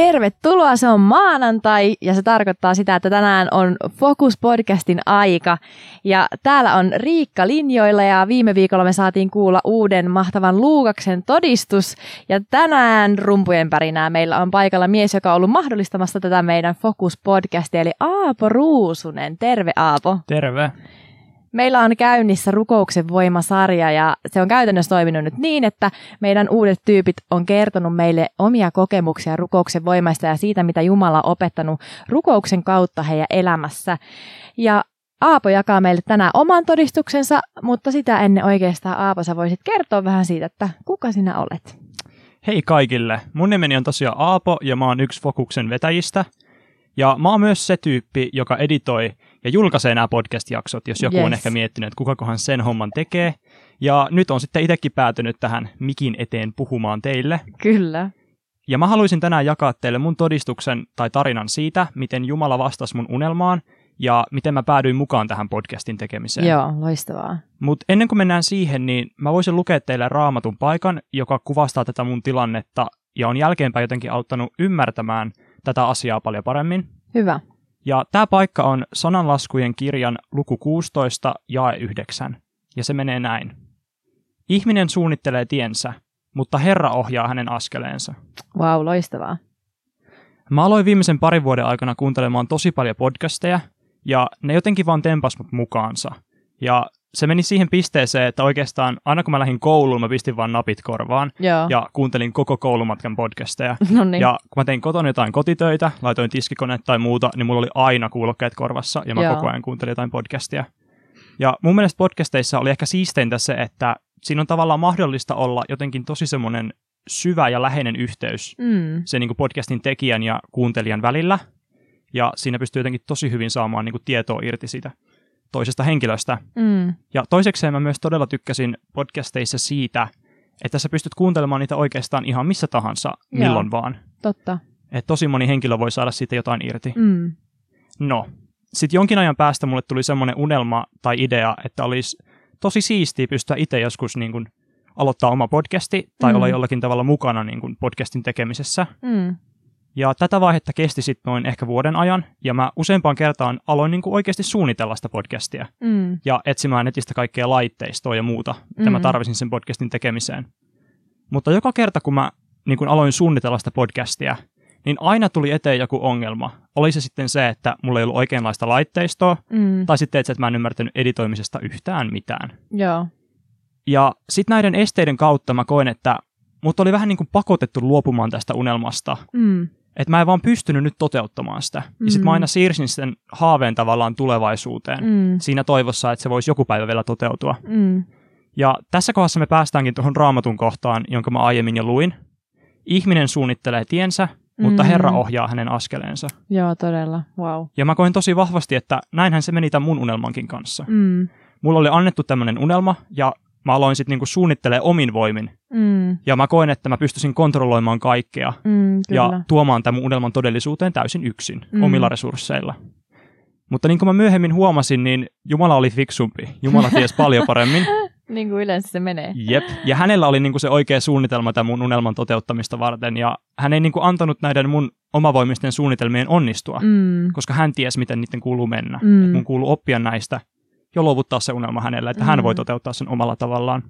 Tervetuloa, se on maanantai ja se tarkoittaa sitä, että tänään on Focus Podcastin aika. Ja täällä on Riikka linjoilla ja viime viikolla me saatiin kuulla uuden mahtavan Luukaksen todistus. Ja tänään rumpujen pärinää meillä on paikalla mies, joka on ollut mahdollistamassa tätä meidän Focus Podcastia, eli Aapo Ruusunen. Terve Aapo. Terve. Meillä on käynnissä rukouksen voimasarja ja se on käytännössä toiminut nyt niin, että meidän uudet tyypit on kertonut meille omia kokemuksia rukouksen voimasta ja siitä, mitä Jumala on opettanut rukouksen kautta heidän elämässä. Ja Aapo jakaa meille tänään oman todistuksensa, mutta sitä ennen oikeastaan Aapo, sä voisit kertoa vähän siitä, että kuka sinä olet? Hei kaikille, mun nimeni on tosiaan Aapo ja mä oon yksi Fokuksen vetäjistä. Ja mä oon myös se tyyppi, joka editoi ja julkaisee nämä podcast-jaksot, jos joku yes. on ehkä miettinyt, että kukakohan sen homman tekee. Ja nyt on sitten itsekin päätynyt tähän mikin eteen puhumaan teille. Kyllä. Ja mä haluaisin tänään jakaa teille mun todistuksen tai tarinan siitä, miten Jumala vastasi mun unelmaan ja miten mä päädyin mukaan tähän podcastin tekemiseen. Joo, loistavaa. Mutta ennen kuin mennään siihen, niin mä voisin lukea teille raamatun paikan, joka kuvastaa tätä mun tilannetta ja on jälkeenpäin jotenkin auttanut ymmärtämään tätä asiaa paljon paremmin. Hyvä. Ja tämä paikka on sananlaskujen kirjan luku 16 jae 9, ja se menee näin. Ihminen suunnittelee tiensä, mutta Herra ohjaa hänen askeleensa. Wow, loistavaa. Mä aloin viimeisen parin vuoden aikana kuuntelemaan tosi paljon podcasteja, ja ne jotenkin vaan tempas mut mukaansa. Ja se meni siihen pisteeseen, että oikeastaan aina kun mä lähdin kouluun, mä pistin vaan napit korvaan Joo. ja kuuntelin koko koulumatkan podcasteja. No niin. Ja kun mä tein kotona jotain kotitöitä, laitoin tiskikone tai muuta, niin mulla oli aina kuulokkeet korvassa ja mä Joo. koko ajan kuuntelin jotain podcastia. Ja mun mielestä podcasteissa oli ehkä siisteintä se, että siinä on tavallaan mahdollista olla jotenkin tosi semmoinen syvä ja läheinen yhteys Mm. se niin podcastin tekijän ja kuuntelijan välillä. Ja siinä pystyy jotenkin tosi hyvin saamaan niin kuin tietoa irti siitä toisesta henkilöstä. Mm. Ja toisekseen mä myös todella tykkäsin podcasteissa siitä, että sä pystyt kuuntelemaan niitä oikeastaan ihan missä tahansa, Joo. milloin vaan. Totta. Että tosi moni henkilö voi saada siitä jotain irti. Mm. No, sitten jonkin ajan päästä mulle tuli semmoinen unelma tai idea, että olisi tosi siistiä pystyä itse joskus niin kuin aloittaa oma podcasti tai Mm. olla jollakin tavalla mukana niin kuin podcastin tekemisessä. Mm. Ja tätä vaihetta kesti sitten noin ehkä vuoden ajan, ja mä useampaan kertaan aloin niin kuin oikeasti suunnitella sitä podcastia Mm. ja etsimään netistä kaikkea laitteistoa ja muuta, mitä mä Mm. tarvisin sen podcastin tekemiseen. Mutta joka kerta, kun mä niin aloin suunnitella sitä podcastia, niin aina tuli eteen joku ongelma. Oli se sitten se, että mulla ei ollut oikeanlaista laitteistoa, Mm. tai sitten se, että mä en ymmärtänyt editoimisesta yhtään mitään. Joo. Ja sitten näiden esteiden kautta mä koen, että mut oli vähän niin kuin pakotettu luopumaan tästä unelmasta, Mm. Että mä en vaan pystynyt nyt toteuttamaan sitä. Ja sitten mä Mm. aina siirsin sen haaveen tavallaan tulevaisuuteen, Mm. siinä toivossa, että se voisi joku päivä vielä toteutua. Mm. Ja tässä kohdassa me päästäänkin tuohon raamatun kohtaan, jonka mä aiemmin jo luin. Ihminen suunnittelee tiensä, mutta Mm. Herra ohjaa hänen askeleensa. Joo, todella. Wow. Ja mä koen tosi vahvasti, että näinhän se meni tämän mun unelmankin kanssa. Mm. Mulla oli annettu tämmöinen unelma, ja mä aloin sitten niinku suunnittelemaan omin voimin. Mm. Ja mä koen, että mä pystyisin kontrolloimaan kaikkea Mm. Kyllä. ja tuomaan tämän unelman todellisuuteen täysin yksin, Mm. omilla resursseilla. Mutta niin kuin mä myöhemmin huomasin, niin Jumala oli fiksumpi. Jumala ties paljon paremmin. Niin kuin yleensä se menee. Jep. Ja hänellä oli niinku se oikea suunnitelma tämän mun unelman toteuttamista varten. Ja hän ei niinku antanut näiden mun omavoimisten suunnitelmien onnistua, Mm. koska hän tiesi, miten niiden kuuluu mennä. Mm. Et mun kuuluu oppia näistä ja luovuttaa se unelma hänelle, että hän Mm. voi toteuttaa sen omalla tavallaan.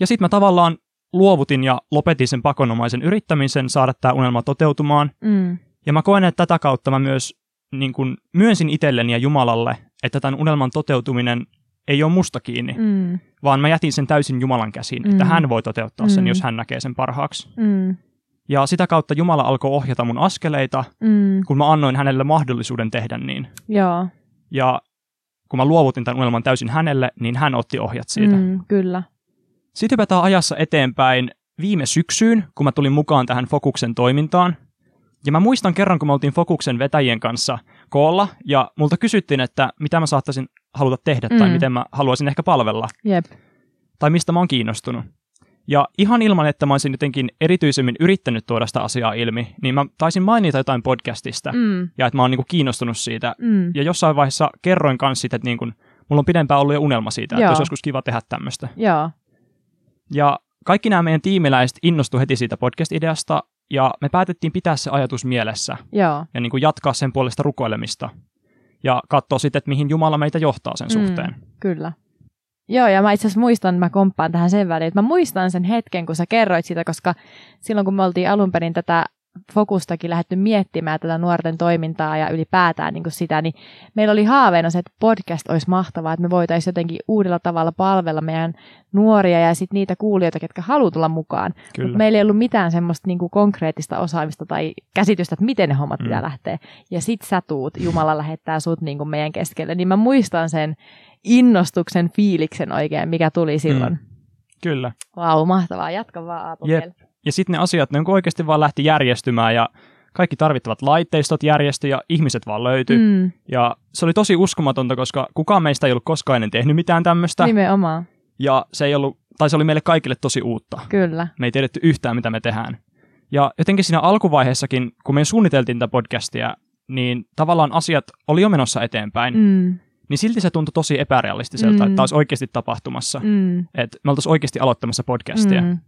Ja sitten mä tavallaan luovutin ja lopetin sen pakonomaisen yrittämisen saada tämä unelma toteutumaan. Mm. Ja mä koen, että tätä kautta mä myös niin kun myönsin itselleni ja Jumalalle, että tämän unelman toteutuminen ei ole musta kiinni, Mm. vaan mä jätin sen täysin Jumalan käsiin, että Mm. hän voi toteuttaa sen, Mm. jos hän näkee sen parhaaksi. Mm. Ja sitä kautta Jumala alkoi ohjata mun askeleita, Mm. kun mä annoin hänelle mahdollisuuden tehdä niin. Joo. Ja kun mä luovutin tämän unelman täysin hänelle, niin hän otti ohjat siitä. Mm. Kyllä. Sitten hypätään ajassa eteenpäin viime syksyyn, kun mä tulin mukaan tähän Fokuksen toimintaan. Ja mä muistan kerran, kun me oltiin Fokuksen vetäjien kanssa koolla, ja multa kysyttiin, että mitä mä saattaisin haluta tehdä, tai Mm. miten mä haluaisin ehkä palvella, Jep. tai mistä mä oon kiinnostunut. Ja ihan ilman, että mä olisin jotenkin erityisemmin yrittänyt tuoda sitä asiaa ilmi, niin mä taisin mainita jotain podcastista, Mm. ja että mä oon niinku kiinnostunut siitä. Mm. Ja jossain vaiheessa kerroin kanssa siitä, että niinku, mulla on pidempään ollut jo unelma siitä, että Joo. olisi joskus kiva tehdä tämmöistä. Joo. Ja kaikki nämä meidän tiimiläiset innostu heti siitä podcast-ideasta, Ja me päätettiin pitää se ajatus mielessä Joo. ja niin kuin jatkaa sen puolesta rukoilemista. Ja katsoa sitten, että mihin Jumala meitä johtaa sen suhteen. Mm, kyllä. Joo, ja mä itse asiassa muistan, mä komppaan tähän sen väliin, että mä muistan sen hetken, kun sä kerroit sitä, koska silloin kun me oltiin alun perin tätä fokustakin lähdetty miettimään tätä nuorten toimintaa ja ylipäätään niin kuin sitä, niin meillä oli haaveena se, että podcast olisi mahtavaa, että me voitaisiin jotenkin uudella tavalla palvella meidän nuoria ja sitten niitä kuulijoita, ketkä haluaa tulla mukaan. Mutta meillä ei ollut mitään semmoista niin kuin konkreettista osaamista tai käsitystä, että miten ne hommat mm. pitää lähteä. Ja sit sä tuut, Jumala lähettää sut niin kuin meidän keskelle. Niin mä muistan sen innostuksen fiiliksen oikein, mikä tuli silloin. Mm. Kyllä. Vau, wow, mahtavaa. Jatka vaan Aapo yep. Ja sitten ne asiat ne oikeasti vaan lähti järjestymään ja kaikki tarvittavat laitteistot järjestyi ja ihmiset vaan löytyi. Mm. Ja se oli tosi uskomatonta, koska kukaan meistä ei ollut koskaan ennen tehnyt mitään tämmöistä. Nimenomaan. Ja se ei ollut, tai se oli meille kaikille tosi uutta. Kyllä. Me ei tiedetty yhtään, mitä me tehdään. Ja jotenkin siinä alkuvaiheessakin, kun me suunniteltiin tätä podcastia, niin tavallaan asiat oli jo menossa eteenpäin. Mm. Niin silti se tuntui tosi epärealistiselta, mm. että tämä olisi oikeasti tapahtumassa. Mm. Että me oltaisiin oikeasti aloittamassa podcastia. Mm.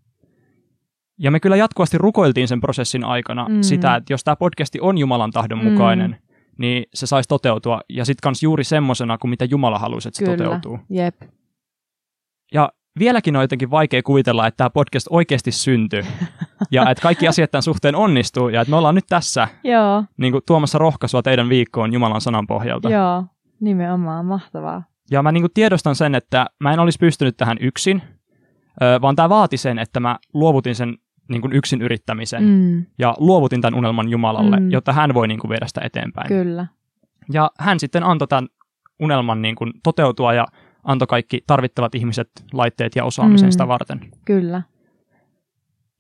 Ja me kyllä jatkuvasti rukoiltiin sen prosessin aikana mm. sitä, että jos tämä podcasti on Jumalan tahdon mm. mukainen, niin se saisi toteutua. Ja sitten kans juuri semmoisena kuin mitä Jumala haluaisi, että se kyllä. toteutuu. Jep. Ja vieläkin on jotenkin vaikea kuvitella, että tämä podcast oikeasti syntyy. ja että kaikki asiat tämän suhteen onnistuu. Ja että me ollaan nyt tässä Joo. Niin kuin, tuomassa rohkaisua teidän viikkoon Jumalan sanan pohjalta. Joo, nimenomaan. Mahtavaa. Ja mä niin kuin tiedostan sen, että mä en olisi pystynyt tähän yksin, vaan tämä vaati sen, että mä luovutin sen niin kuin yksin yrittämisen mm. ja luovutin tämän unelman Jumalalle, mm. jotta hän voi niin kuin viedä sitä eteenpäin. Kyllä. Ja hän sitten antoi tämän unelman niin kuin toteutua ja antoi kaikki tarvittavat ihmiset, laitteet ja osaamisen mm. sitä varten. Kyllä.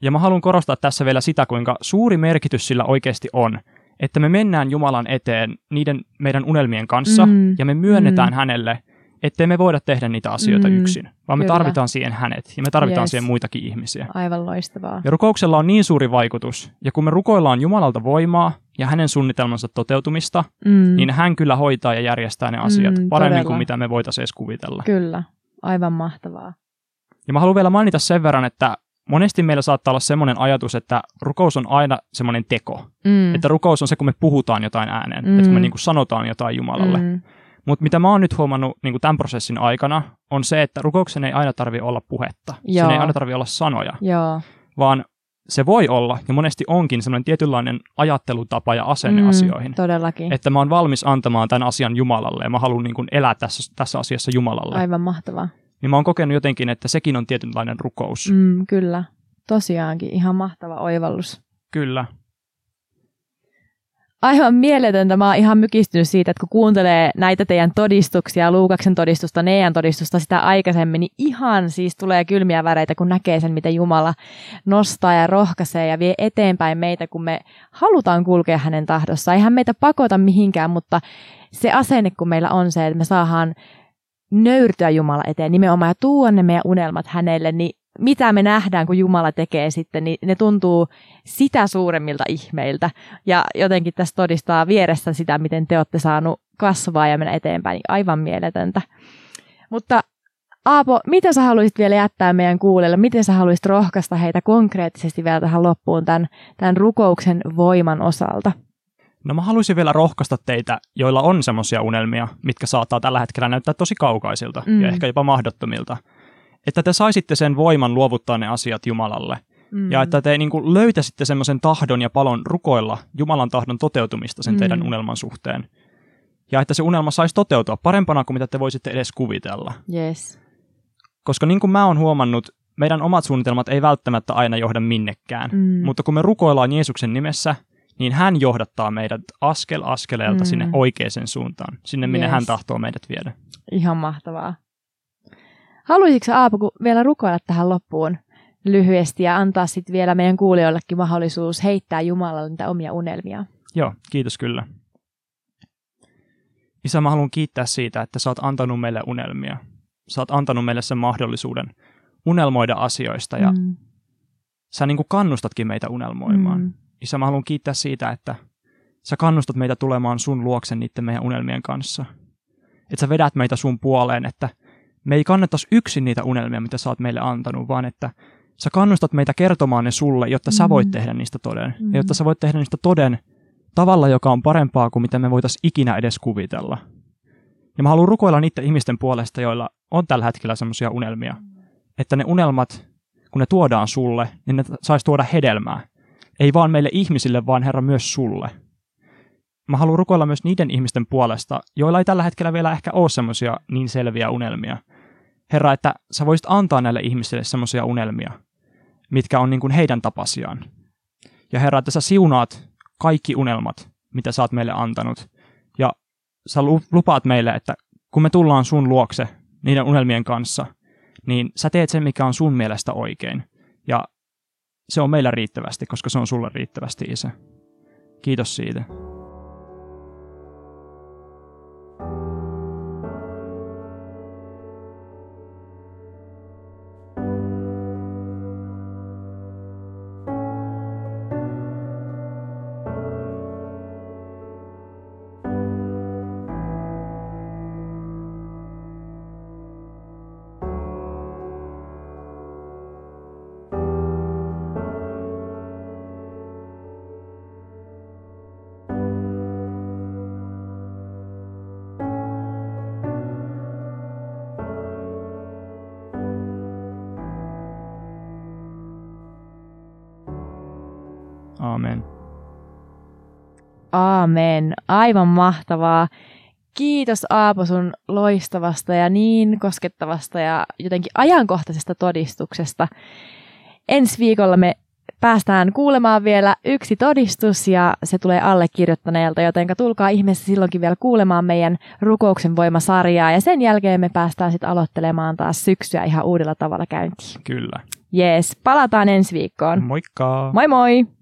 Ja mä haluan korostaa tässä vielä sitä, kuinka suuri merkitys sillä oikeasti on, että me mennään Jumalan eteen niiden meidän unelmien kanssa mm. ja me myönnetään mm. hänelle, ettei me voida tehdä niitä asioita mm, yksin, vaan me kyllä. tarvitaan siihen hänet ja me tarvitaan yes. siihen muitakin ihmisiä. Aivan loistavaa. Ja rukouksella on niin suuri vaikutus, ja kun me rukoillaan Jumalalta voimaa ja hänen suunnitelmansa toteutumista, mm. niin hän kyllä hoitaa ja järjestää ne asiat mm, paremmin todella. kuin mitä me voitaisiin edes kuvitella. Kyllä, aivan mahtavaa. Ja mä haluan vielä mainita sen verran, että monesti meillä saattaa olla semmoinen ajatus, että rukous on aina semmoinen teko. Mm. Että rukous on se, kun me puhutaan jotain ääneen, mm. että kun me niin kuin sanotaan jotain Jumalalle. Mm. Mutta mitä mä oon nyt huomannut niin tämän prosessin aikana, on se, että rukouksen ei aina tarvitse olla puhetta. Joo. Sen ei aina tarvitse olla sanoja. Joo. Vaan se voi olla, ja monesti onkin, semmoinen tietynlainen ajattelutapa ja asenne mm, asioihin. Todellakin. Että mä oon valmis antamaan tämän asian Jumalalle, ja mä haluan niin kuin elää tässä, tässä asiassa Jumalalle. Aivan mahtavaa. Niin mä oon kokenut jotenkin, että sekin on tietynlainen rukous. Mm, kyllä. Tosiaankin, ihan mahtava oivallus. Kyllä aivan mieletöntä. Mä oon ihan mykistynyt siitä, että kun kuuntelee näitä teidän todistuksia, Luukaksen todistusta, Nean todistusta sitä aikaisemmin, niin ihan siis tulee kylmiä väreitä, kun näkee sen, miten Jumala nostaa ja rohkaisee ja vie eteenpäin meitä, kun me halutaan kulkea hänen tahdossaan. Eihän meitä pakota mihinkään, mutta se asenne, kun meillä on se, että me saadaan nöyrtyä Jumala eteen nimenomaan ja tuoda ne meidän unelmat hänelle, niin mitä me nähdään, kun Jumala tekee sitten, niin ne tuntuu sitä suuremmilta ihmeiltä. Ja jotenkin tässä todistaa vieressä sitä, miten te olette saanut kasvaa ja mennä eteenpäin. Niin aivan mieletöntä. Mutta Aapo, mitä sä haluaisit vielä jättää meidän kuulelle? Miten sä haluaisit rohkaista heitä konkreettisesti vielä tähän loppuun tämän, tämän rukouksen voiman osalta? No mä haluaisin vielä rohkaista teitä, joilla on semmoisia unelmia, mitkä saattaa tällä hetkellä näyttää tosi kaukaisilta mm. ja ehkä jopa mahdottomilta että te saisitte sen voiman luovuttaa ne asiat Jumalalle. Mm. Ja että te niin kuin löytäisitte semmoisen tahdon ja palon rukoilla Jumalan tahdon toteutumista sen mm. teidän unelman suhteen. Ja että se unelma saisi toteutua parempana kuin mitä te voisitte edes kuvitella. Yes. Koska niin kuin mä oon huomannut, meidän omat suunnitelmat ei välttämättä aina johda minnekään. Mm. Mutta kun me rukoillaan Jeesuksen nimessä, niin hän johdattaa meidät askel askeleelta mm. sinne oikeaan suuntaan, sinne minne yes. hän tahtoo meidät viedä. Ihan mahtavaa. Haluaisitko Aapo vielä rukoilla tähän loppuun lyhyesti ja antaa sitten vielä meidän kuulijoillekin mahdollisuus heittää Jumalalle niitä omia unelmia? Joo, kiitos kyllä. Isä, mä haluan kiittää siitä, että sä oot antanut meille unelmia. Sä oot antanut meille sen mahdollisuuden unelmoida asioista ja mm. sä niin kuin kannustatkin meitä unelmoimaan. Mm. Isä, mä haluan kiittää siitä, että sä kannustat meitä tulemaan sun luoksen niiden meidän unelmien kanssa. Että sä vedät meitä sun puoleen, että me ei kannettaisi yksin niitä unelmia, mitä sä oot meille antanut, vaan että sä kannustat meitä kertomaan ne sulle, jotta sä voit mm. tehdä niistä toden. Mm. Ja jotta sä voit tehdä niistä toden tavalla, joka on parempaa kuin mitä me voitaisiin ikinä edes kuvitella. Ja mä haluan rukoilla niiden ihmisten puolesta, joilla on tällä hetkellä semmoisia unelmia. Että ne unelmat, kun ne tuodaan sulle, niin ne saisi tuoda hedelmää. Ei vaan meille ihmisille, vaan Herra myös sulle. Mä haluan rukoilla myös niiden ihmisten puolesta, joilla ei tällä hetkellä vielä ehkä ole semmoisia niin selviä unelmia. Herra, että sä voisit antaa näille ihmisille semmoisia unelmia, mitkä on niin kuin heidän tapasiaan. Ja Herra, että sä siunaat kaikki unelmat, mitä sä oot meille antanut. Ja sä lupaat meille, että kun me tullaan sun luokse niiden unelmien kanssa, niin sä teet sen, mikä on sun mielestä oikein. Ja se on meillä riittävästi, koska se on sulle riittävästi, Isä. Kiitos siitä. Aamen. Aamen. Aivan mahtavaa. Kiitos Aapo sun loistavasta ja niin koskettavasta ja jotenkin ajankohtaisesta todistuksesta. Ensi viikolla me päästään kuulemaan vielä yksi todistus ja se tulee allekirjoittaneelta, joten tulkaa ihmeessä silloinkin vielä kuulemaan meidän rukouksen voimasarjaa ja sen jälkeen me päästään sitten aloittelemaan taas syksyä ihan uudella tavalla käyntiin. Kyllä. Jees, palataan ensi viikkoon. Moikka! Moi moi!